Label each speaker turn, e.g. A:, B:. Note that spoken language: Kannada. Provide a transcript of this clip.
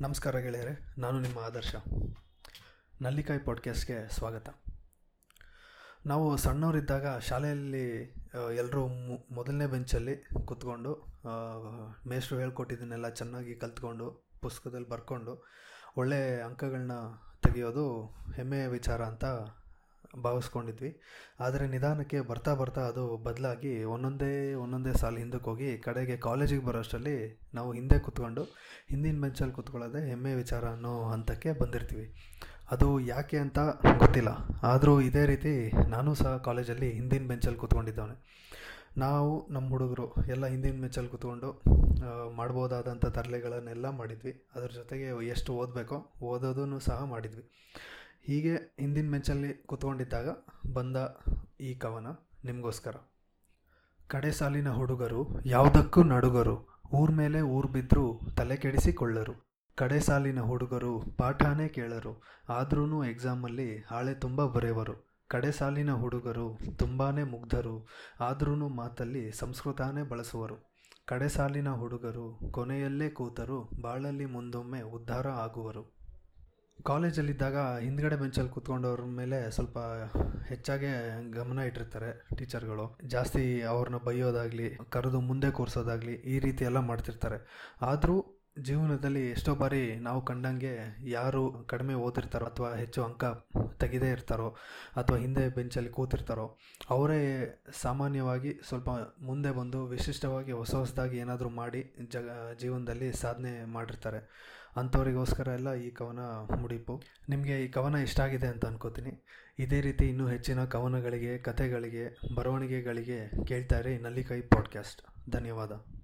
A: ನಮಸ್ಕಾರ ಗೆಳೆಯರೆ, ನಾನು ನಿಮ್ಮ ಆದರ್ಶ. ನಲ್ಲಿಕಾಯಿ ಪಾಡ್ಕಾಸ್ಟ್ಗೆ ಸ್ವಾಗತ. ನಾವು ಸಣ್ಣವರಿದ್ದಾಗ ಶಾಲೆಯಲ್ಲಿ ಎಲ್ಲರೂ ಮೊದಲನೇ ಬೆಂಚಲ್ಲಿ ಕೂತ್ಕೊಂಡು ಮೇಷ್ಟ್ರು ಹೇಳ್ಕೊಟ್ಟಿದ್ದನ್ನೆಲ್ಲ ಚೆನ್ನಾಗಿ ಕಲ್ತ್ಕೊಂಡು, ಪುಸ್ತಕದಲ್ಲಿ ಬರ್ಕೊಂಡು ಒಳ್ಳೆಯ ಅಂಕಗಳನ್ನ ತೆಗೆಯೋದು ಹೆಮ್ಮೆಯ ವಿಚಾರ ಅಂತ ಭಾವಿಸ್ಕೊಂಡಿದ್ವಿ. ಆದರೆ ನಿಧಾನಕ್ಕೆ ಬರ್ತಾ ಬರ್ತಾ ಅದು ಬದಲಾಗಿ ಒಂದೊಂದೇ ಒಂದೊಂದೇ ಸಾಲ ಹಿಂದಕ್ಕೆ ಹೋಗಿ ಕಡೆಗೆ ಕಾಲೇಜಿಗೆ ಬರೋಷ್ಟರಲ್ಲಿ ನಾವು ಹಿಂದೆ ಕೂತ್ಕೊಂಡು ಹಿಂದಿನ ಬೆಂಚಲ್ಲಿ ಕೂತ್ಕೊಳ್ಳೋದೇ ಹೆಮ್ಮೆ ವಿಚಾರ ಅನ್ನೋ ಹಂತಕ್ಕೆ ಬಂದಿರ್ತೀವಿ. ಅದು ಯಾಕೆ ಅಂತ ಗೊತ್ತಿಲ್ಲ. ಆದರೂ ಇದೇ ರೀತಿ ನಾನು ಸಹ ಕಾಲೇಜಲ್ಲಿ ಹಿಂದಿನ ಬೆಂಚಲ್ಲಿ ಕೂತ್ಕೊಂಡಿದ್ದವನೆ. ನಾವು ನಮ್ಮ ಹುಡುಗರು ಎಲ್ಲ ಹಿಂದಿನ ಬೆಂಚಲ್ಲಿ ಕೂತ್ಕೊಂಡು ಮಾಡ್ಬೋದಾದಂಥ ತರಲೆಗಳನ್ನೆಲ್ಲ ಮಾಡಿದ್ವಿ. ಅದ್ರ ಜೊತೆಗೆ ಎಷ್ಟು ಓದಬೇಕೋ ಓದೋದನ್ನು ಸಹ ಮಾಡಿದ್ವಿ. ಹೀಗೆ ಹಿಂದಿನ ಮೆಂಚಲ್ಲಿ ಕೂತ್ಕೊಂಡಿದ್ದಾಗ ಬಂದ ಈ ಕವನ ನಿಮಗೋಸ್ಕರ. ಕಡೆ ಸಾಲಿನ ಹುಡುಗರು, ಯಾವುದಕ್ಕೂ ನಡುಗರು, ಊರ್ ಮೇಲೆ ಊರ್ ಬಿದ್ದರೂ ತಲೆ ಕೆಡಿಸಿಕೊಳ್ಳರು. ಕಡೆ ಸಾಲಿನ ಹುಡುಗರು ಪಾಠಾನೇ ಕೇಳರು ಆದ್ರೂ ಎಕ್ಸಾಮಲ್ಲಿ ಹಾಳೆ ತುಂಬ ಬರೆಯವರು ಕಡೆ ಸಾಲಿನ ಹುಡುಗರು ತುಂಬಾ ಮುಗ್ಧರು ಆದ್ರೂ ಮಾತಲ್ಲಿ ಸಂಸ್ಕೃತಾನೇ ಬಳಸುವರು. ಕಡೆ ಸಾಲಿನ ಹುಡುಗರು ಕೊನೆಯಲ್ಲೇ ಕೂತರು, ಬಾಳಲ್ಲಿ ಮುಂದೊಮ್ಮೆ ಉದ್ಧಾರ ಆಗುವರು. ಕಾಲೇಜಲ್ಲಿದ್ದಾಗ ಹಿಂದ್ಗಡೆ ಬೆಂಚಲ್ಲಿ ಕುತ್ಕೊಂಡವ್ರ ಮೇಲೆ ಸ್ವಲ್ಪ ಹೆಚ್ಚಾಗೆ ಗಮನ ಇಟ್ಟಿರ್ತಾರೆ ಟೀಚರ್ಗಳು. ಜಾಸ್ತಿ ಅವ್ರನ್ನ ಬೈಯೋದಾಗಲಿ, ಕರೆದು ಮುಂದೆ ಕೂರಿಸೋದಾಗಲಿ ಈ ರೀತಿ ಎಲ್ಲ ಮಾಡ್ತಿರ್ತಾರೆ. ಆದರೂ ಜೀವನದಲ್ಲಿ ಎಷ್ಟೋ ಬಾರಿ ನಾವು ಕಂಡಂಗೆ ಯಾರು ಕಡಿಮೆ ಓದಿರ್ತಾರೋ ಅಥವಾ ಹೆಚ್ಚು ಅಂಕ ತೆಗೆದೇ ಇರ್ತಾರೋ ಅಥವಾ ಹಿಂದೆ ಬೆಂಚಲ್ಲಿ ಕೂತಿರ್ತಾರೋ, ಅವರೇ ಸಾಮಾನ್ಯವಾಗಿ ಸ್ವಲ್ಪ ಮುಂದೆ ಬಂದು ವಿಶಿಷ್ಟವಾಗಿ ಹೊಸ ಹೊಸದಾಗಿ ಏನಾದರೂ ಮಾಡಿ ಜಗ, ಜೀವನದಲ್ಲಿ ಸಾಧನೆ ಮಾಡಿರ್ತಾರೆ. ಅಂಥವರಿಗೋಸ್ಕರ ಎಲ್ಲ ಈ ಕವನ ಮುಡಿಪು. ನಿಮಗೆ ಈ ಕವನ ಇಷ್ಟ ಆಗಿದೆ ಅಂತ ಅನ್ಕೋತೀನಿ. ಇದೇ ರೀತಿ ಇನ್ನೂ ಹೆಚ್ಚಿನ ಕವನಗಳಿಗೆ, ಕಥೆಗಳಿಗೆ, ಬರವಣಿಗೆಗಳಿಗೆ ಕೇಳ್ತಾ ಇರಿ. ನಲ್ಲಿಕಾಯಿ ಪಾಡ್ಕಾಸ್ಟ್ ಧನ್ಯವಾದ.